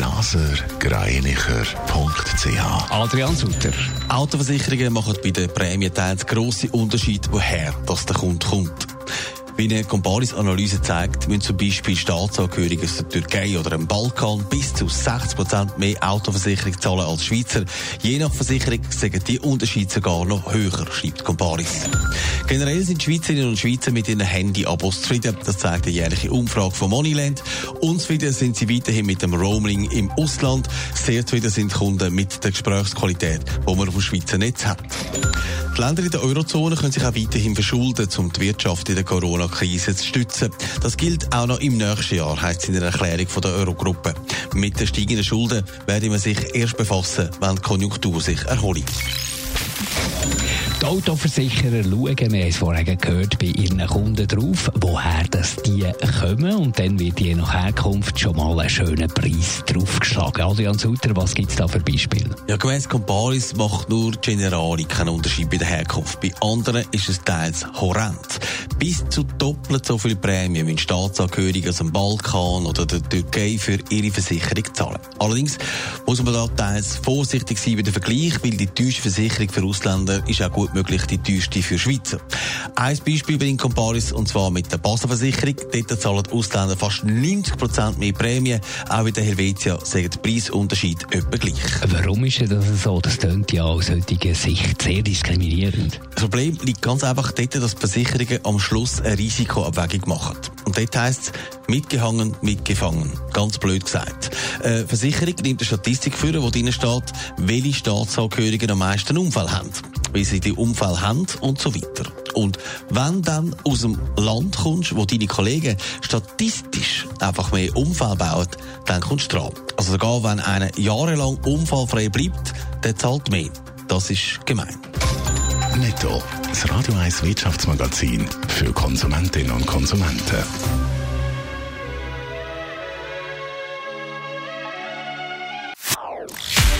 blasergreinicher.ch Adrian Sutter. Autoversicherungen machen bei den Prämienteils grosse Unterschied, woher das der Kunde kommt. Wie eine Comparis-Analyse zeigt, müssen zum Beispiel Staatsangehörige aus der Türkei oder dem Balkan bis zu 60% mehr Autoversicherung zahlen als Schweizer. Je nach Versicherung sind die Unterschiede sogar noch höher, schreibt Comparis. Generell sind Schweizerinnen und Schweizer mit ihren Handy-Abos zufrieden. Das zeigt eine jährliche Umfrage von Moneyland. Unzufrieden sind sie weiterhin mit dem Roaming im Ausland. Sehr zufrieden sind Kunden mit der Gesprächsqualität, die man auf dem Schweizer Netz hat. Die Länder in der Eurozone können sich auch weiterhin verschulden, um die Wirtschaft in der Corona-Krise zu stützen. Das gilt auch noch im nächsten Jahr, heißt es in der Erklärung von der Eurogruppe. Mit den steigenden Schulden werde man sich erst befassen, wenn die Konjunktur sich erholt. Die Autoversicherer schauen, wir haben es vorhin gehört, bei ihren Kunden drauf, woher das die kommen und dann wird je nach Herkunft schon mal einen schönen Preis draufgeschlagen. Adrian Sutter, was gibt es da für Beispiele? Ja, gemäss Comparis macht nur Generali keinen Unterschied bei der Herkunft. Bei anderen ist es teils horrend. Bis zu doppelt so viel Prämien müssen Staatsangehörige aus dem Balkan oder der Türkei für ihre Versicherung zahlen. Allerdings muss man da teils vorsichtig sein bei dem Vergleich, weil die teuerste Versicherung für Ausländer ist auch gut möglich die teuerste für Schweizer. Ein Beispiel bei Comparis, und zwar mit der Baselversicherung. Dort zahlen die Ausländer fast 90% mehr Prämien. Auch in der Helvetia sagen die Preisunterschied etwa gleich. Warum ist das so? Das klingt ja aus heutiger Sicht sehr diskriminierend. Das Problem liegt ganz einfach dort, dass die Versicherungen am Schluss eine Risikoabwägung machen. Und dort heisst es, mitgehangen, mitgefangen. Ganz blöd gesagt. Eine Versicherung nimmt eine Statistik für, wo drinnen steht, welche Staatsangehörigen am meisten Unfall haben wie sie die Unfall haben und so weiter. Und wenn dann aus dem Land kommst, wo deine Kollegen statistisch einfach mehr Unfall bauen, dann kommst du dran. Also sogar wenn einer jahrelang unfallfrei bleibt, der zahlt mehr. Das ist gemein. Netto. Das Radio 1 Wirtschaftsmagazin für Konsumentinnen und Konsumenten.